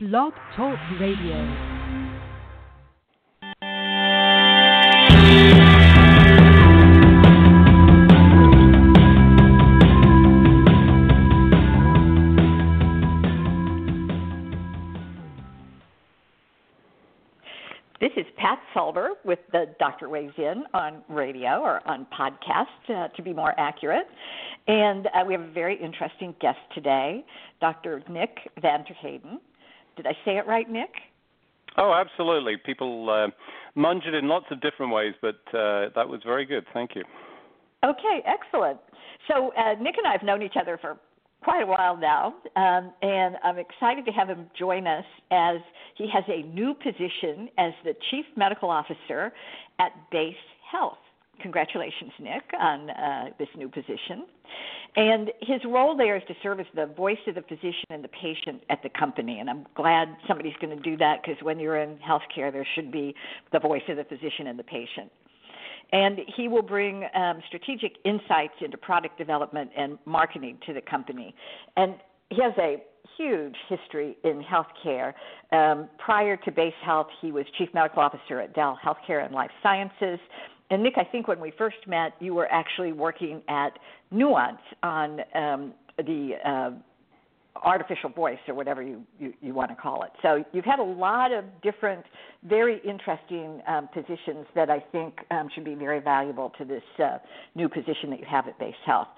Blog Talk Radio. This is Pat Salber with the Dr. Weighs In on radio or on podcast, uh, to be more accurate. And uh, we have a very interesting guest today, Dr. Nick van Terheyden. Did I say it right, Nick? Oh, absolutely. People uh, munge it in lots of different ways, but uh, that was very good. Thank you. Okay, excellent. So uh, Nick and I have known each other for quite a while now, um, and I'm excited to have him join us as he has a new position as the Chief Medical Officer at Base Health. Congratulations, Nick, on uh, this new position. And his role there is to serve as the voice of the physician and the patient at the company. And I'm glad somebody's going to do that because when you're in healthcare, there should be the voice of the physician and the patient and he will bring um, strategic insights into product development and marketing to the company. And he has a huge history in healthcare. Um, prior to Base Health, he was chief medical officer at Dell Healthcare and Life Sciences. And Nick, I think when we first met, you were actually working at Nuance on um, the uh, artificial voice or whatever you, you, you want to call it. So you've had a lot of different, very interesting um, positions that I think um, should be very valuable to this uh, new position that you have at Base Health.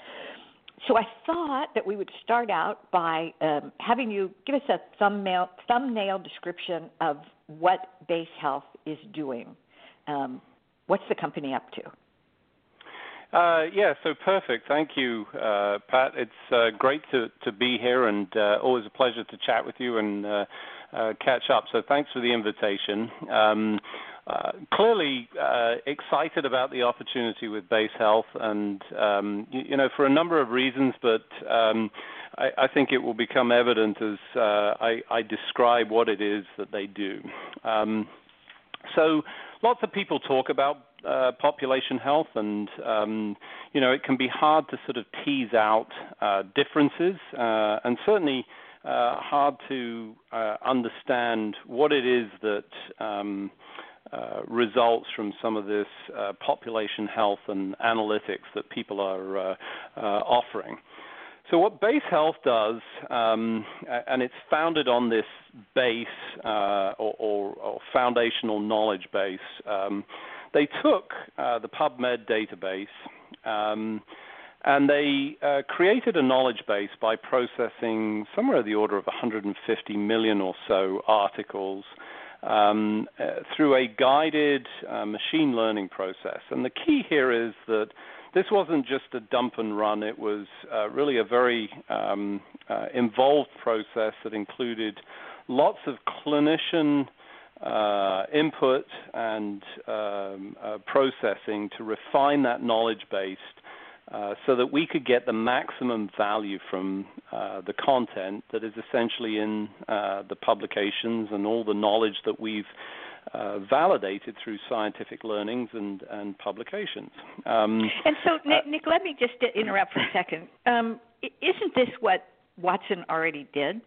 So I thought that we would start out by um, having you give us a thumbnail, thumbnail description of what Base Health is doing. Um, what's the company up to? Uh, yeah, so perfect. Thank you, uh, Pat. It's uh, great to, to be here and uh, always a pleasure to chat with you and uh, uh, catch up. So thanks for the invitation. Um, clearly excited about the opportunity with BaseHealth, and um, you, you, know for a number of reasons, but um, I, I, think it will become evident as I, I, describe what it is that they do. So lots of people talk about uh, population health, and um, you know it can be hard to sort of tease out uh, differences, uh, and certainly uh, hard to uh, understand what it is that um, uh, results from some of this population health and analytics that people are offering. So what BaseHealth does, um, and it's founded on this base or, or, or, foundational knowledge base. Um, they took uh, the PubMed database um, and they uh, created a knowledge base by processing somewhere in the order of 150 million or so articles um, uh, through a guided uh, machine learning process. And the key here is that this wasn't just a dump and run, it was uh, really a very um, uh, involved process that included lots of clinician uh, input and um, uh, processing to refine that knowledge base uh, so that we could get the maximum value from uh, the content that is essentially in the publications and all the knowledge that we've uh, validated through scientific learnings and, and publications. Um, and so, Nick, Nick, let me just interrupt for a second. Um, isn't this what Watson already did?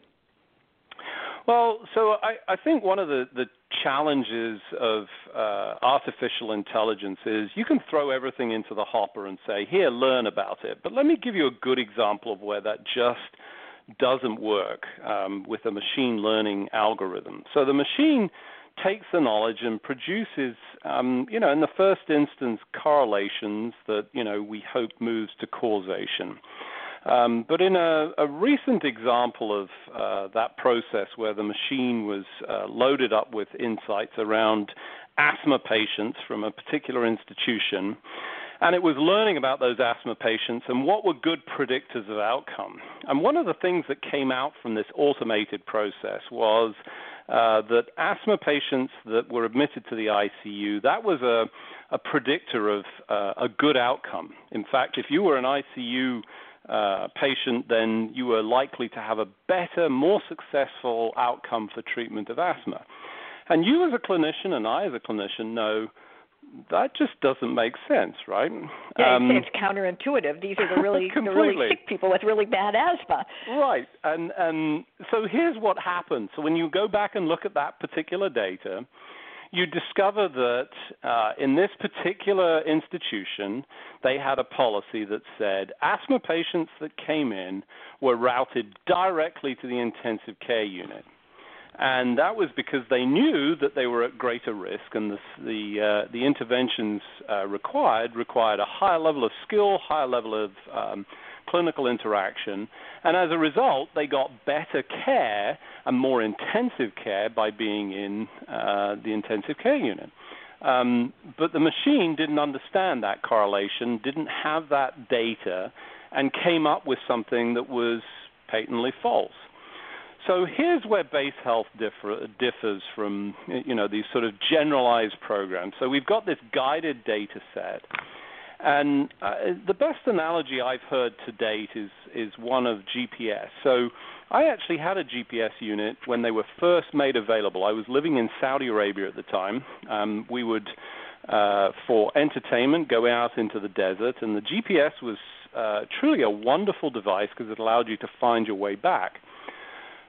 Well, so I, I think one of the, the challenges of uh, artificial intelligence is you can throw everything into the hopper and say, here, learn about it. But let me give you a good example of where that just doesn't work um, with a machine learning algorithm. So the machine takes the knowledge and produces, um, you know, in the first instance, correlations that, you know, we hope moves to causation. Um, but in a, a, recent example of uh, that process where the machine was uh, loaded up with insights around asthma patients from a particular institution, and it was learning about those asthma patients and what were good predictors of outcome. And one of the things that came out from this automated process was uh, that asthma patients that were admitted to the ICU, that was a, a predictor of uh, a good outcome. In fact, if you were an ICU uh, patient, then you were likely to have a better, more successful outcome for treatment of asthma. And you, as a clinician, and I, as a clinician, know that just doesn't make sense, right? Yeah, um, it's counterintuitive. These are the really the really sick people with really bad asthma. Right, and and so here's what happens. So when you go back and look at that particular data, you discover that uh, in this particular institution, they had a policy that said asthma patients that came in were routed directly to the intensive care unit. And that was because they knew that they were at greater risk, and the the, uh, the interventions uh, required required a higher level of skill, higher level of um, clinical interaction, and as a result, they got better care and more intensive care by being in uh, the intensive care unit. Um, but the machine didn't understand that correlation, didn't have that data, and came up with something that was patently false. So here's where base health differ, differs from you know these sort of generalized programs. So we've got this guided data set, and uh, the best analogy I've heard to date is is one of GPS. So I actually had a GPS unit when they were first made available. I was living in Saudi Arabia at the time. Um, we would, uh, for entertainment, go out into the desert, and the GPS was uh, truly a wonderful device because it allowed you to find your way back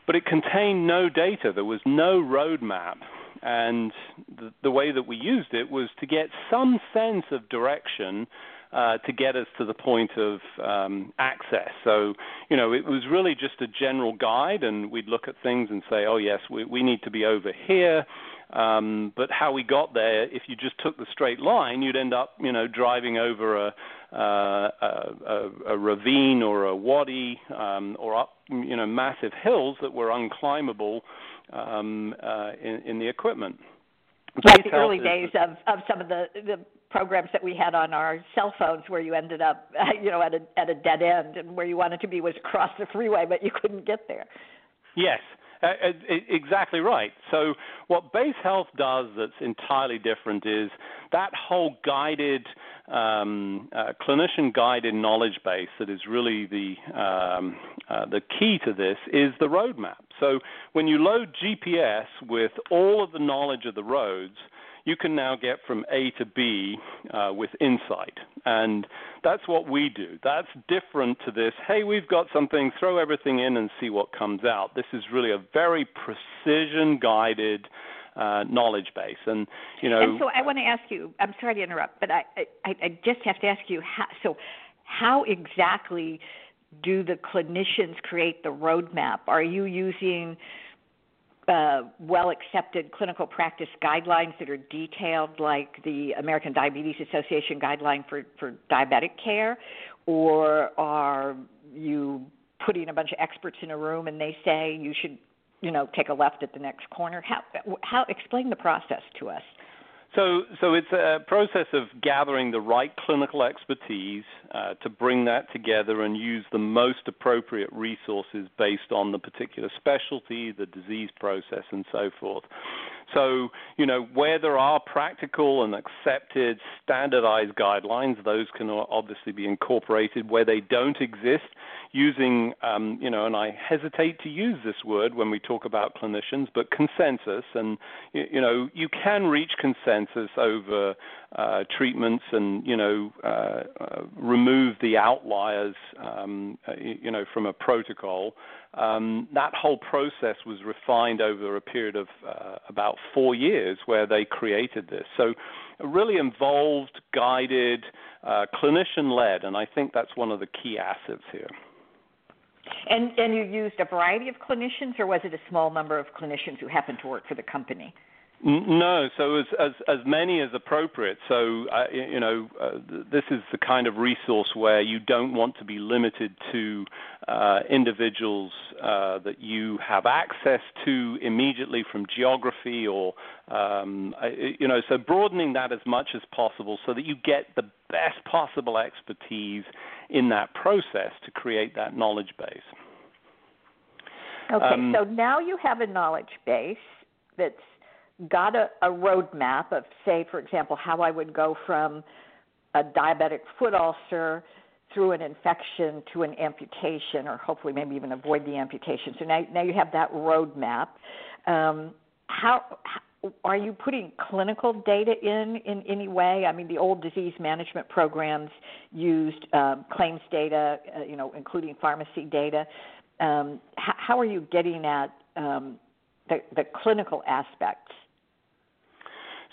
but it contained no data. There was no roadmap. And the, the way that we used it was to get some sense of direction uh, to get us to the point of um, access. So, you know, it was really just a general guide, and we'd look at things and say, oh, yes, we, we need to be over here. Um, but how we got there, if you just took the straight line, you'd end up, you know, driving over a, uh, a, a, ravine or a wadi um, or up, you know, massive hills that were unclimbable um, uh, in, in the equipment. Like the early days of, of some of the, the programs that we had on our cell phones, where you ended up, you know, at a at a dead end, and where you wanted to be was across the freeway, but you couldn't get there. Yes, exactly right. So what BaseHealth does that's entirely different is that whole guided, um, uh, clinician-guided knowledge base that is really the um, uh, the key to this is the roadmap. So when you load GPS with all of the knowledge of the roads, you can now get from A to B uh, with insight. And that's what we do. That's different to this, hey, we've got something, throw everything in and see what comes out. This is really a very precision guided uh, knowledge base. And, you know. And so I want to ask you, I'm sorry to interrupt, but I, I, I just have to ask you, how, so how exactly do the clinicians create the roadmap? Are you using uh, well accepted clinical practice guidelines that are detailed, like the American Diabetes Association guideline for, for diabetic care, or are you putting a bunch of experts in a room and they say you should, you know, take a left at the next corner? How, how explain the process to us? So, so it's a process of gathering the right clinical expertise uh, to bring that together and use the most appropriate resources based on the particular specialty, the disease process, and so forth. So, you know, where there are practical and accepted standardized guidelines, those can obviously be incorporated. Where they don't exist, using, um, you know, and I hesitate to use this word when we talk about clinicians, but consensus. And, you know, you can reach consensus over uh, treatments and, you know, uh, uh, remove the outliers, um, uh, you know, from a protocol. Um, that whole process was refined over a period of uh, about four years where they created this. So, really involved, guided, uh, clinician led, and I think that's one of the key assets here. And and you used a variety of clinicians, or was it a small number of clinicians who happened to work for the company? No, so as as, as many as appropriate. So uh, you know, uh, this is the kind of resource where you don't want to be limited to uh, individuals uh, that you have access to immediately from geography, or um, you know, so broadening that as much as possible so that you get the best possible expertise in that process to create that knowledge base. Okay, um, so now you have a knowledge base that's got a, a roadmap of, say, for example, how I would go from a diabetic foot ulcer through an infection to an amputation, or hopefully maybe even avoid the amputation. So now, now you have that roadmap. Um, how are you putting clinical data in in any way? I mean, the old disease management programs used um, claims data, uh, you know, including pharmacy data. Um, h- how are you getting at um, the, the clinical aspects?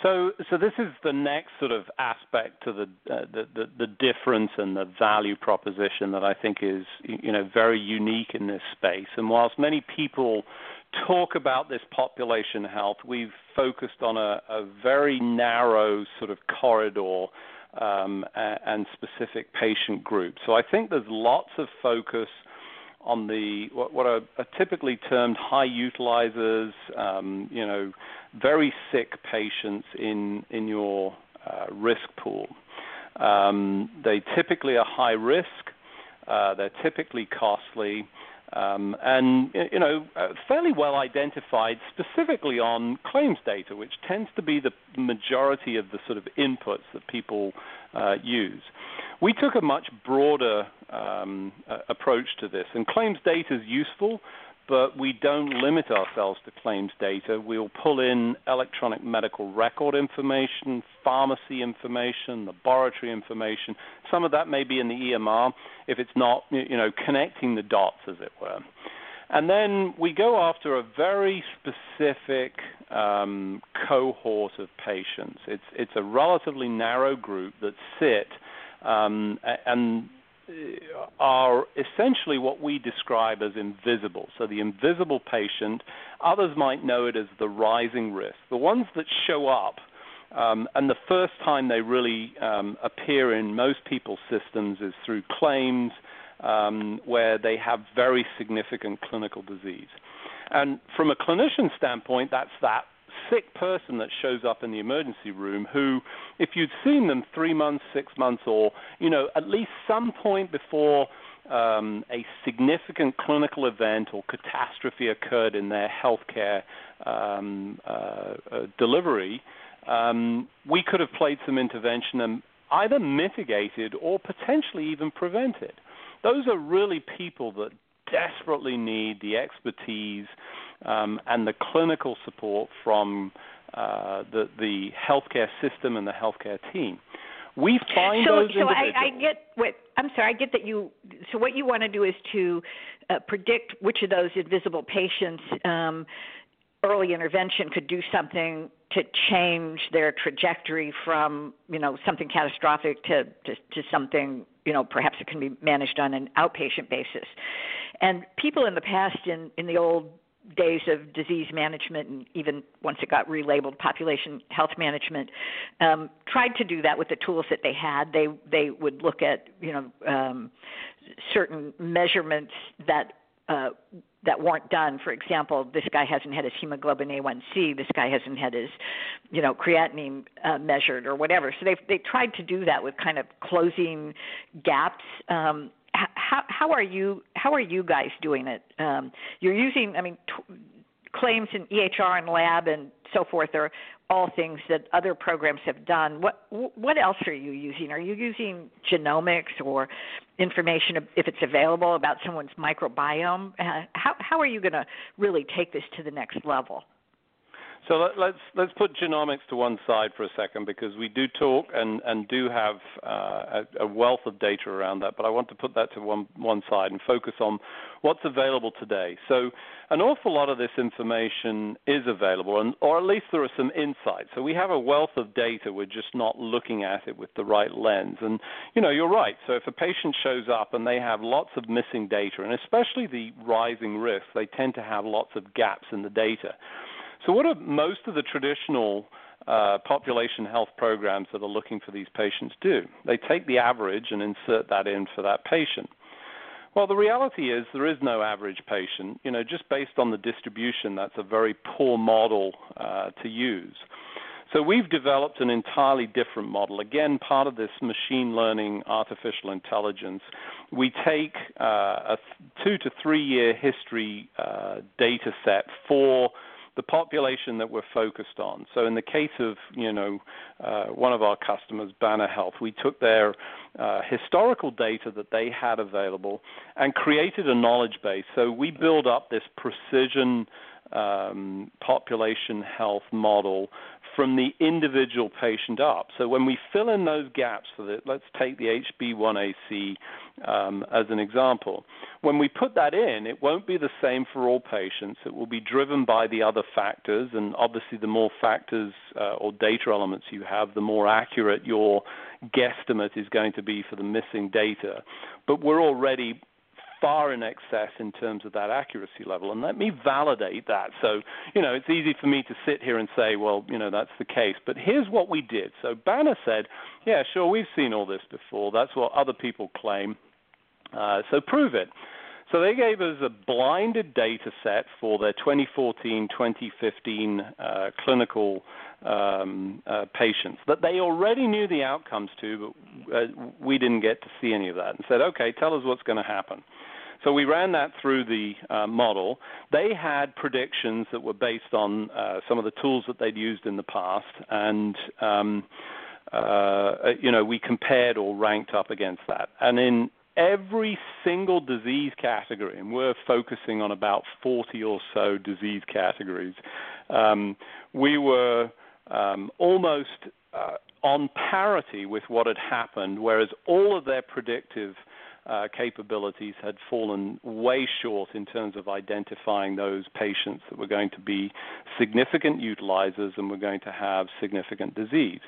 So, so this is the next sort of aspect to the, uh, the, the the difference and the value proposition that I think is you know very unique in this space. And whilst many people talk about this population health, we've focused on a, a very narrow sort of corridor um, and specific patient group. So I think there's lots of focus on the what, what are, are, typically termed high utilizers, um, you know, very sick patients in in your uh, risk pool. Um, they typically are high risk. Uh, they're typically costly. Um, and you know, uh, fairly well identified specifically on claims data, which tends to be the majority of the sort of inputs that people uh, use. We took a much broader um, approach to this, and claims data is useful, but we don't limit ourselves to claims data. We'll pull in electronic medical record information, pharmacy information, laboratory information. Some of that may be in the EMR if it's not, you know, connecting the dots, as it were. And then we go after a very specific um, cohort of patients. It's it's a relatively narrow group that sit um, and are essentially what we describe as invisible. So the invisible patient, others might know it as the rising risk. The ones that show up, um, and the first time they really um, appear in most people's systems is through claims um, where they have very significant clinical disease. And from a clinician standpoint, that's that sick person that shows up in the emergency room who, if you'd seen them three months, six months, or you know at least some point before um, a significant clinical event or catastrophe occurred in their healthcare um, uh, uh, delivery, um, we could have played some intervention and either mitigated or potentially even prevented. Those are really people that desperately need the expertise um, and the clinical support from uh, the, the healthcare system and the healthcare team. We find so, those so individuals. I, I get what I'm sorry. I get that you. So what you want to do is to uh, predict which of those invisible patients um, early intervention could do something to change their trajectory from you know something catastrophic to to, to something you know perhaps it can be managed on an outpatient basis. And people in the past in in the old days of disease management and even once it got relabeled population health management um, tried to do that with the tools that they had they they would look at you know um, certain measurements that uh, that weren't done. For example, this guy hasn't had his hemoglobin A1C. This guy hasn't had his, you know, creatinine uh, measured or whatever. So they they tried to do that with kind of closing gaps. Um, how how are you how are you guys doing it? Um, you're using I mean t- claims in EHR and lab and so forth are all things that other programs have done. What what else are you using? Are you using genomics or information if it's available about someone's microbiome? Uh, how how are you going to really take this to the next level? So let, let's, let's put genomics to one side for a second because we do talk and, and do have uh, a, a, wealth of data around that. But I want to put that to one one side and focus on what's available today. So an awful lot of this information is available, and or at least there are some insights. So we have a wealth of data. We're just not looking at it with the right lens. And you know, you're right. So if a patient shows up and they have lots of missing data, and especially the rising risk, they tend to have lots of gaps in the data. So, what are most of the traditional uh, population health programs that are looking for these patients do? They take the average and insert that in for that patient. Well, the reality is there is no average patient. You know, just based on the distribution, that's a very poor model uh, to use. So we've developed an entirely different model. Again, part of this machine learning, artificial intelligence. We take uh, a two to three year history uh, data set for the population that we're focused on. So in the case of you know uh, one of our customers, Banner Health, we took their uh, historical data that they had available and created a knowledge base. So we build up this precision um, population health model from the individual patient up. So when we fill in those gaps for the, let's take the HB1AC um, as an example. When we put that in, it won't be the same for all patients. It will be driven by the other factors, and obviously, the more factors uh, or data elements you have, the more accurate your guesstimate is going to be for the missing data. But we're already far in excess in terms of that accuracy level. And let me validate that. So, you know, it's easy for me to sit here and say, well, you know, that's the case. But here's what we did. So Banner said, yeah, sure, we've seen all this before. That's what other people claim. Uh, so prove it. So they gave us a blinded data set for their 2014 2015 uh, clinical um, uh, patients that they already knew the outcomes to, but uh, we didn't get to see any of that, and said, okay, tell us what's going to happen. So we ran that through the uh, model. They had predictions that were based on uh, some of the tools that they'd used in the past, and um, uh, you know we compared or ranked up against that. And in every single disease category, and we're focusing on about 40 or so disease categories, um, we were um, almost uh, on parity with what had happened, whereas all of their predictive uh, capabilities had fallen way short in terms of identifying those patients that were going to be significant utilizers and were going to have significant disease.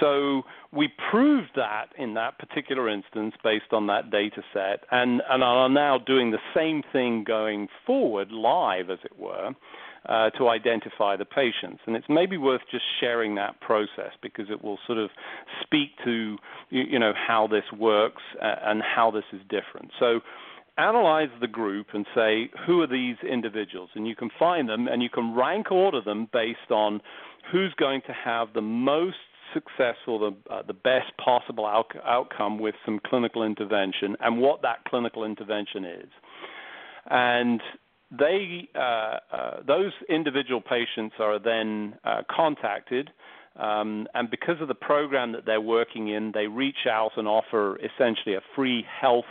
So we proved that in that particular instance based on that data set and, and are now doing the same thing going forward live, as it were, uh, to identify the patients. And it's maybe worth just sharing that process because it will sort of speak to you, know how this works uh, and how this is different. So analyze the group and say who are these individuals and you can find them and you can rank order them based on who's going to have the most successful the uh, the best possible out- outcome with some clinical intervention and what that clinical intervention is and they uh, uh, those individual patients are then uh, contacted. Um, and because of the program that they're working in, they reach out and offer essentially a free health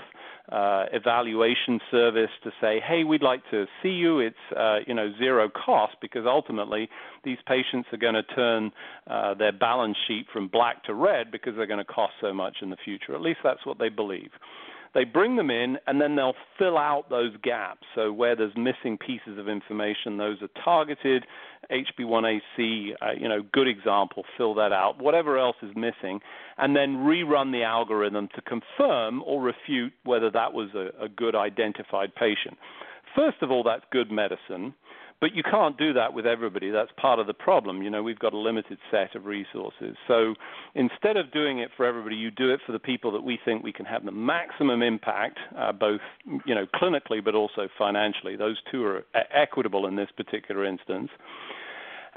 uh, evaluation service to say, "Hey, we'd like to see you." It's uh, you know zero cost because ultimately these patients are going to turn uh, their balance sheet from black to red because they're going to cost so much in the future. At least that's what they believe. They bring them in and then they'll fill out those gaps. So where there's missing pieces of information, those are targeted. HB1AC, uh, you know, good example, fill that out. Whatever else is missing, and then rerun the algorithm to confirm or refute whether that was a, a good identified patient. First of all, that's good medicine. But you can't do that with everybody. That's part of the problem. You know, we've got a limited set of resources. So instead of doing it for everybody, you do it for the people that we think we can have the maximum impact, uh, both you know clinically but also financially. Those two are equitable in this particular instance.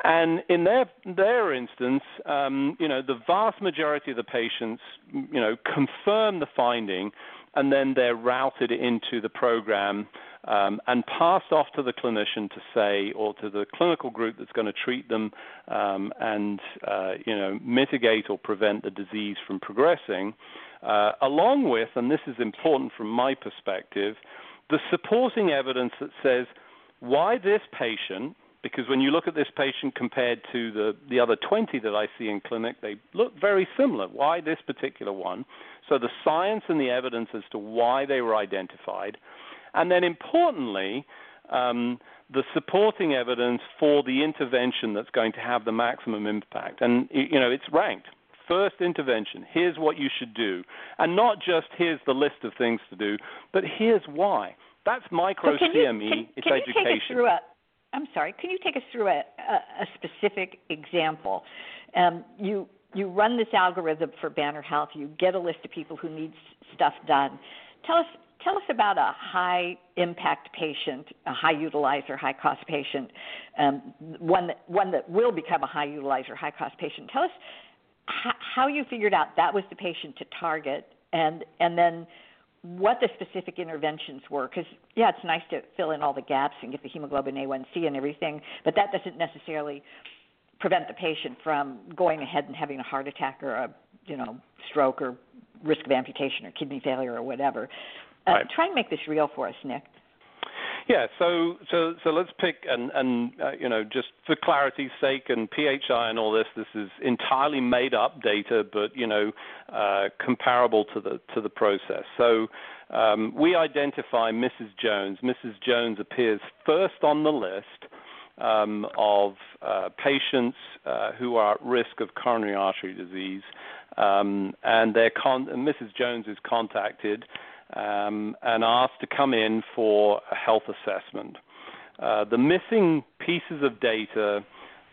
And in their their instance, um, you know, the vast majority of the patients, you know, confirm the finding, and then they're routed into the program um, and passed off to the clinician to say, or to the clinical group that's going to treat them um, and uh, you know mitigate or prevent the disease from progressing, uh, along with, and this is important from my perspective, the supporting evidence that says why this patient because when you look at this patient compared to the, the other 20 that I see in clinic, they look very similar. Why this particular one? So the science and the evidence as to why they were identified, and then importantly, um, the supporting evidence for the intervention that's going to have the maximum impact. And, you know, it's ranked. First intervention, here's what you should do. And not just here's the list of things to do, but here's why. That's micro so CME, you, can, it's can education. You take us through a, I'm sorry, can you take us through a, a, a specific example? Um, you, you run this algorithm for Banner Health, you get a list of people who need stuff done. Tell us Tell us about a high impact patient, a high utilizer, high cost patient, um, one that one that will become a high utilizer, high cost patient. Tell us h- how you figured out that was the patient to target, and and then what the specific interventions were. Because yeah, it's nice to fill in all the gaps and get the hemoglobin A1C and everything, but that doesn't necessarily prevent the patient from going ahead and having a heart attack or a you know stroke or risk of amputation or kidney failure or whatever. Uh, right. Try and make this real for us, Nick. Yeah, so so so let's pick and and uh, you know just for clarity's sake and PHI and all this, this is entirely made up data, but you know uh, comparable to the to the process. So um, we identify Mrs. Jones. Mrs. Jones appears first on the list um, of uh, patients uh, who are at risk of coronary artery disease, um, and con- Mrs. Jones is contacted um, and asked to come in for a health assessment. Uh, the missing pieces of data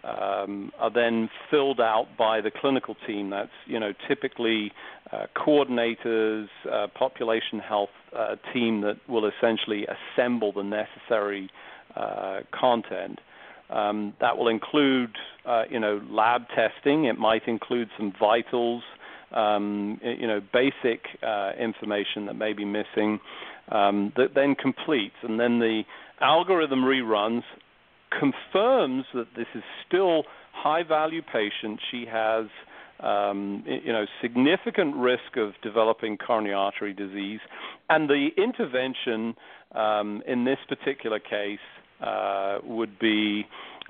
um, are then filled out by the clinical team. That's you know typically uh, coordinators, uh, population health uh, team that will essentially assemble the necessary uh, content. Um, that will include uh, you know lab testing. It might include some vitals um, you know, basic uh, information that may be missing um, that then completes, and then the algorithm reruns, confirms that this is still high-value patient. She has um, you know, significant risk of developing coronary artery disease, and the intervention um, in this particular case uh, would be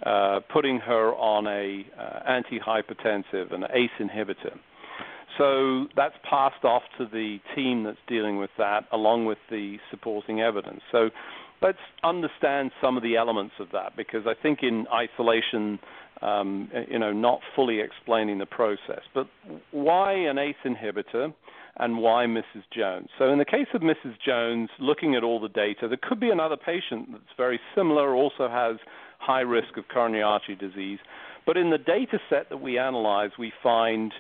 uh, putting her on a uh, antihypertensive, an ACE inhibitor. So that's passed off to the team that's dealing with that, along with the supporting evidence. So let's understand some of the elements of that, because I think in isolation, um, you know, not fully explaining the process. But why an ACE inhibitor? And why Mrs. Jones. So, in the case of Mrs. Jones, looking at all the data, there could be another patient that's very similar, also has high risk of coronary artery disease. But in the data set that we analyze, we find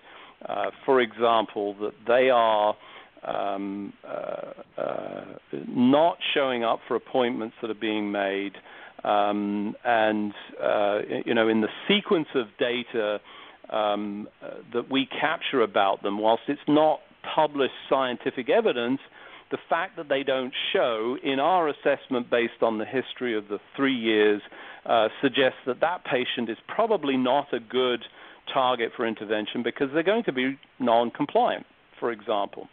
uh, for example, that they are um, uh, uh, not showing up for appointments that are being made, um, and uh, you know, in the sequence of data um, uh, that we capture about them, whilst it's not published scientific evidence, the fact that they don't show in our assessment based on the history of the three years uh, suggests that that patient is probably not a good target for intervention because they're going to be non-compliant, for example.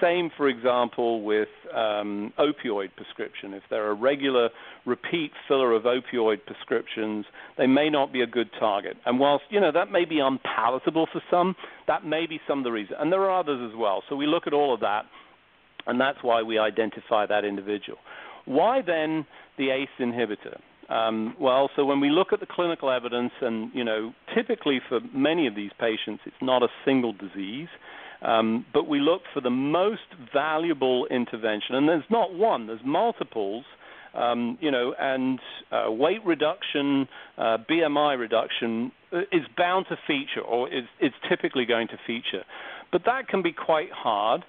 Same, for example, with um, opioid prescription. If they're a regular repeat filler of opioid prescriptions, they may not be a good target. And whilst you know that may be unpalatable for some, that may be some of the reason. And there are others as well. So we look at all of that, and that's why we identify that individual. Why then the ACE inhibitor? Um, well, so when we look at the clinical evidence, and you know, typically for many of these patients, it's not a single disease, um, but we look for the most valuable intervention, and there's not one, there's multiples. Um, you know, and uh, weight reduction, uh, BMI reduction uh, is bound to feature, or is, is typically going to feature. But that can be quite hard.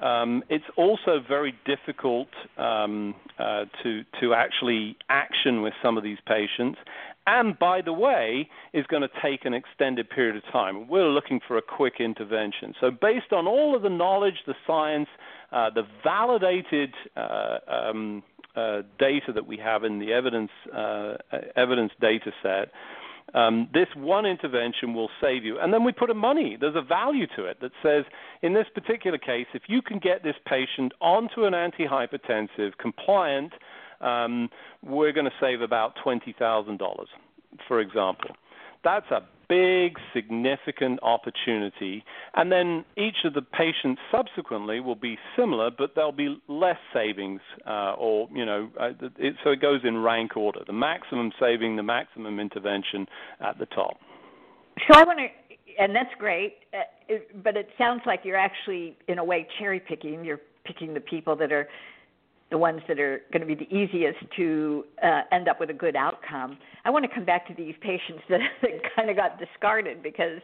Um, it's also very difficult um, uh, to to actually action with some of these patients, and by the way, is going to take an extended period of time. We're looking for a quick intervention. So, based on all of the knowledge, the science, uh, the validated uh, um, uh, data that we have in the evidence uh, evidence data set um, this one intervention will save you. And then we put a money, there's a value to it that says, in this particular case, if you can get this patient onto an antihypertensive compliant, um, we're going to save about $20,000, for example. That's a big, significant opportunity. And then each of the patients subsequently will be similar, but there'll be less savings, uh, or, you know, uh, it, so it goes in rank order the maximum saving, the maximum intervention at the top. So I want to and that's great. Uh, it, but it sounds like you're actually, in a way, cherry picking. You're picking the people that are the ones that are going to be the easiest to uh, end up with a good outcome. I want to come back to these patients that, that kind of got discarded because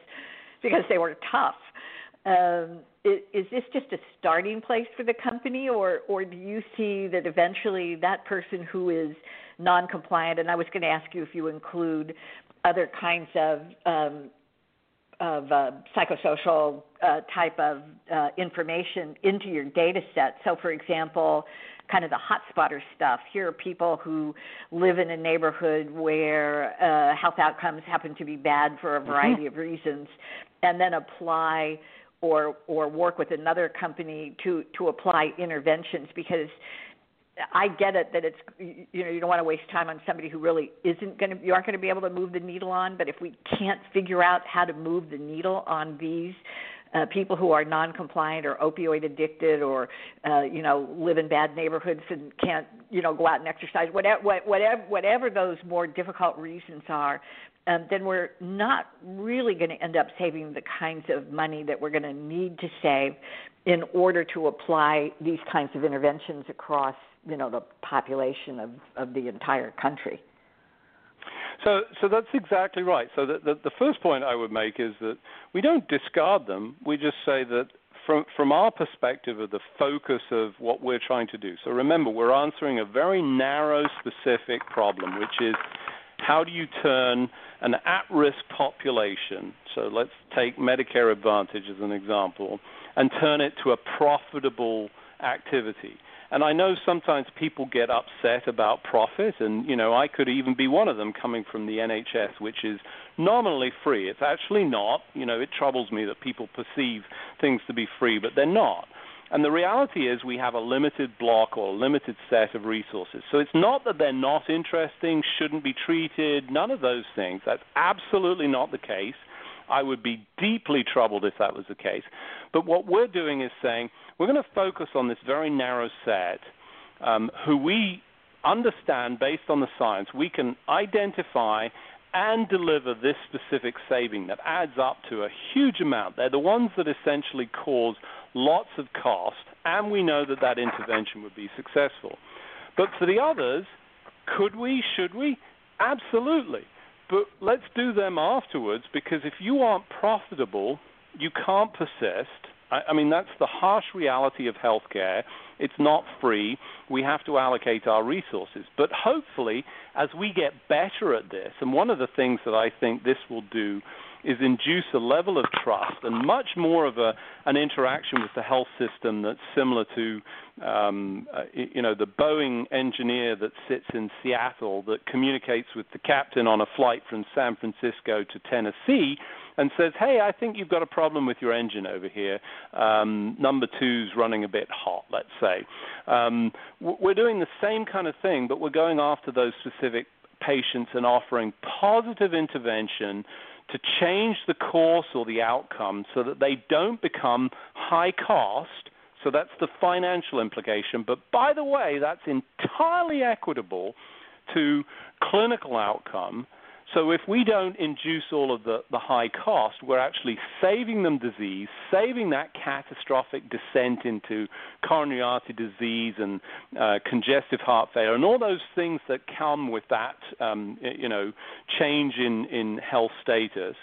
because they were tough. Um, is, is this just a starting place for the company, or or do you see that eventually that person who is non-compliant, and I was going to ask you if you include other kinds of um, of uh, psychosocial uh, type of uh, information into your data set. So, for example, kind of the hot spotter stuff. Here are people who live in a neighborhood where uh, health outcomes happen to be bad for a variety mm-hmm. of reasons, and then apply or or work with another company to to apply interventions because I get it that it's you know you don't want to waste time on somebody who really isn't going to you aren't going to be able to move the needle on. But if we can't figure out how to move the needle on these uh, people who are non-compliant or opioid addicted or uh, you know live in bad neighborhoods and can't you know go out and exercise whatever whatever whatever those more difficult reasons are um, then we're not really going to end up saving the kinds of money that we're going to need to save in order to apply these kinds of interventions across you know the population of, of the entire country. So, so that's exactly right. So, the, the, the first point I would make is that we don't discard them. We just say that from from our perspective of the focus of what we're trying to do. So, remember, we're answering a very narrow, specific problem, which is how do you turn an at-risk population? So, let's take Medicare Advantage as an example, and turn it to a profitable activity. And I know sometimes people get upset about profit, and you know I could even be one of them coming from the NHS, which is nominally free. It's actually not. You know, it troubles me that people perceive things to be free, but they're not. And the reality is we have a limited block or a limited set of resources. So it's not that they're not interesting, shouldn't be treated, none of those things. That's absolutely not the case. I would be deeply troubled if that was the case. But what we're doing is saying we're going to focus on this very narrow set um, who we understand based on the science. We can identify and deliver this specific saving that adds up to a huge amount. They're the ones that essentially cause lots of cost, and we know that that intervention would be successful. But for the others, could we, should we? Absolutely. But let's do them afterwards because if you aren't profitable, you can't persist. I, I mean, that's the harsh reality of healthcare. It's not free. We have to allocate our resources. But hopefully, as we get better at this, and one of the things that I think this will do is induce a level of trust and much more of a, an interaction with the health system that's similar to, um, uh, you know, the Boeing engineer that sits in Seattle that communicates with the captain on a flight from San Francisco to Tennessee and says, "Hey, I think you've got a problem with your engine over here. Um, number two's running a bit hot, let's say." Um, we're doing the same kind of thing, but we're going after those specific patients and offering positive intervention to change the course or the outcome so that they don't become high cost. So that's the financial implication. But by the way, that's entirely equitable to clinical outcome so if we don't induce all of the, the high cost, we're actually saving them disease, saving that catastrophic descent into coronary artery disease and uh, congestive heart failure, and all those things that come with that, um, you know, change in, in health status.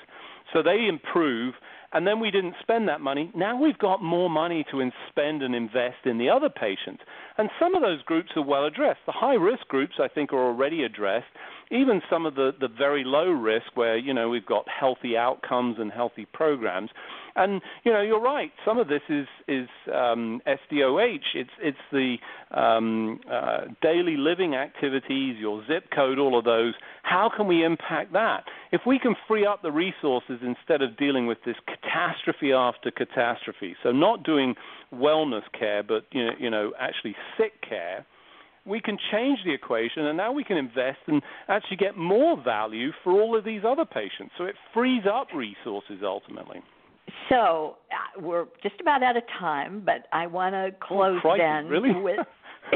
So they improve, and then we didn't spend that money. Now we've got more money to spend and invest in the other patients. And some of those groups are well addressed. The high risk groups, I think, are already addressed even some of the, the very low risk where, you know, we've got healthy outcomes and healthy programs. And, you know, you're right. Some of this is, is um, SDOH. It's, it's the um, uh, daily living activities, your zip code, all of those. How can we impact that? If we can free up the resources instead of dealing with this catastrophe after catastrophe, so not doing wellness care, but, you know, you know actually sick care – we can change the equation and now we can invest and actually get more value for all of these other patients. So it frees up resources ultimately. So uh, we're just about out of time, but I want to oh, close oh, then really? with.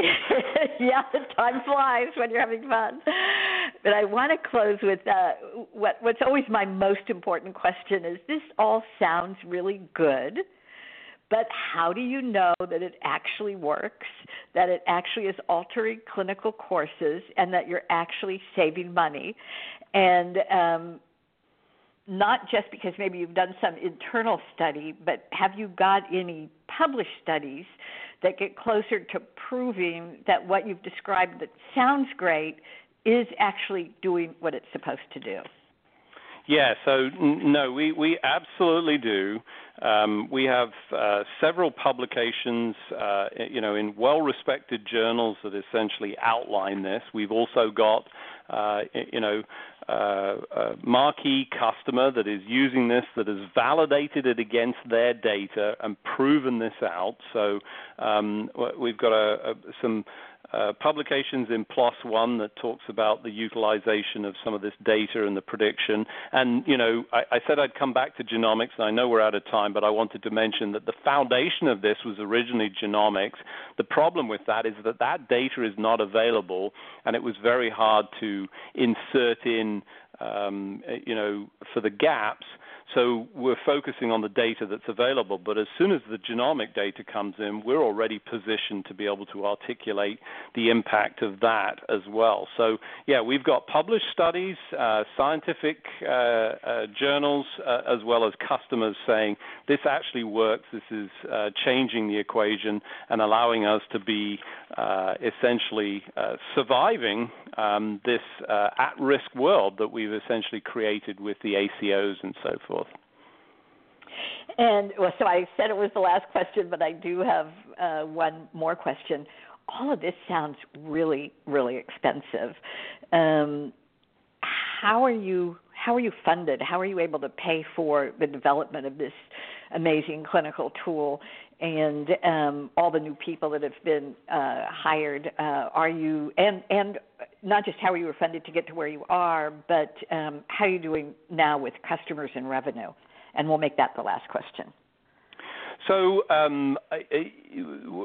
yeah, time flies when you're having fun. But I want to close with uh, what what's always my most important question is this all sounds really good but how do you know that it actually works, that it actually is altering clinical courses, and that you're actually saving money? And um, not just because maybe you've done some internal study, but have you got any published studies that get closer to proving that what you've described that sounds great is actually doing what it's supposed to do? Yeah, so no, we, we absolutely do. Um, we have uh, several publications, uh, you know, in well-respected journals that essentially outline this. We've also got, uh, you know, uh, uh, marquee customer that is using this, that has validated it against their data and proven this out. So um, we've got a, a, some uh, publications in PLOS One that talks about the utilization of some of this data and the prediction. And you know, I, I, said I'd come back to genomics, and I know we're out of time, but I wanted to mention that the foundation of this was originally genomics. The problem with that is that that data is not available, and it was very hard to insert in, um, you know, for the gaps. So we're focusing on the data that's available, but as soon as the genomic data comes in, we're already positioned to be able to articulate the impact of that as well. So yeah, we've got published studies, uh, scientific uh, uh, journals, uh, as well as customers saying this actually works. This is uh, changing the equation and allowing us to be uh, essentially surviving um, this at-risk world that we've essentially created with the ACOs and so forth. And well, so I said it was the last question, but I do have uh, one more question. All of this sounds really, really expensive. Um, how are you? How are you funded? How are you able to pay for the development of this amazing clinical tool and um, all the new people that have been uh, hired? Uh, are you and and not just how are you funded to get to where you are, but um, how are you doing now with customers and revenue? And we'll make that the last question. So um, I, I,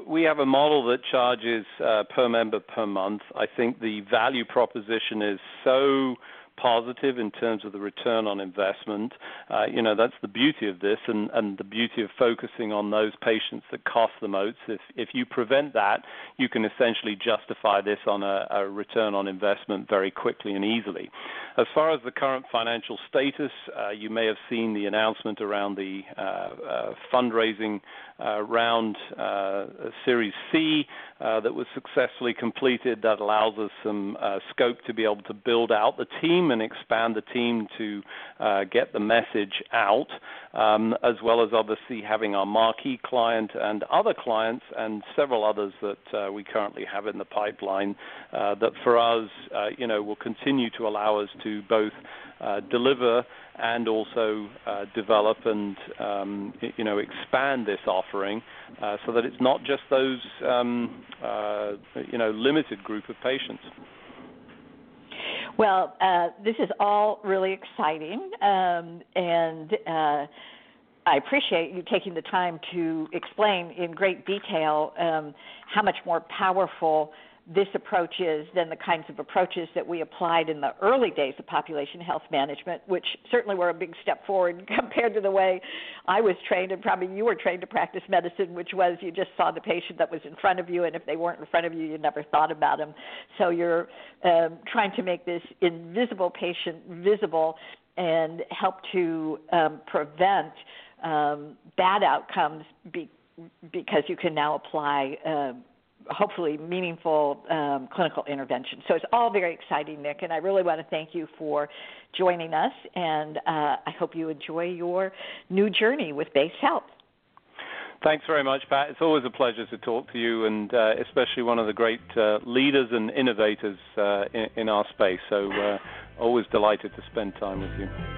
we have a model that charges uh, per member per month. I think the value proposition is so positive in terms of the return on investment. Uh, you know, that's the beauty of this and, and the beauty of focusing on those patients that cost the most. If, if you prevent that, you can essentially justify this on a, a return on investment very quickly and easily. As far as the current financial status, uh, you may have seen the announcement around the uh, uh fundraising uh, round uh, Series C Uh, that was successfully completed that allows us some uh, scope to be able to build out the team and expand the team to uh, get the message out, um, as well as obviously having our marquee client and other clients and several others that we currently have in the pipeline that for us, you know, will continue to allow us to both deliver and also uh, develop and um, you know expand this offering uh, so that it's not just those um, uh, you know limited group of patients. Well, uh, this is all really exciting, um, and uh, I appreciate you taking the time to explain in great detail um, how much more powerful this approach is than the kinds of approaches that we applied in the early days of population health management, which certainly were a big step forward compared to the way I was trained, and probably you were trained to practice medicine, which was you just saw the patient that was in front of you, and if they weren't in front of you, you never thought about them. So you're um, trying to make this invisible patient visible and help to um, prevent um, bad outcomes be, because you can now apply. Uh, hopefully meaningful um, clinical intervention. So it's all very exciting, Nick, and I really want to thank you for joining us, and uh, I hope you enjoy your new journey with Base Health. Thanks very much, Pat. It's always a pleasure to talk to you, and uh, especially one of the great uh, leaders and innovators uh, in, in, our space. So, uh, always delighted to spend time with you.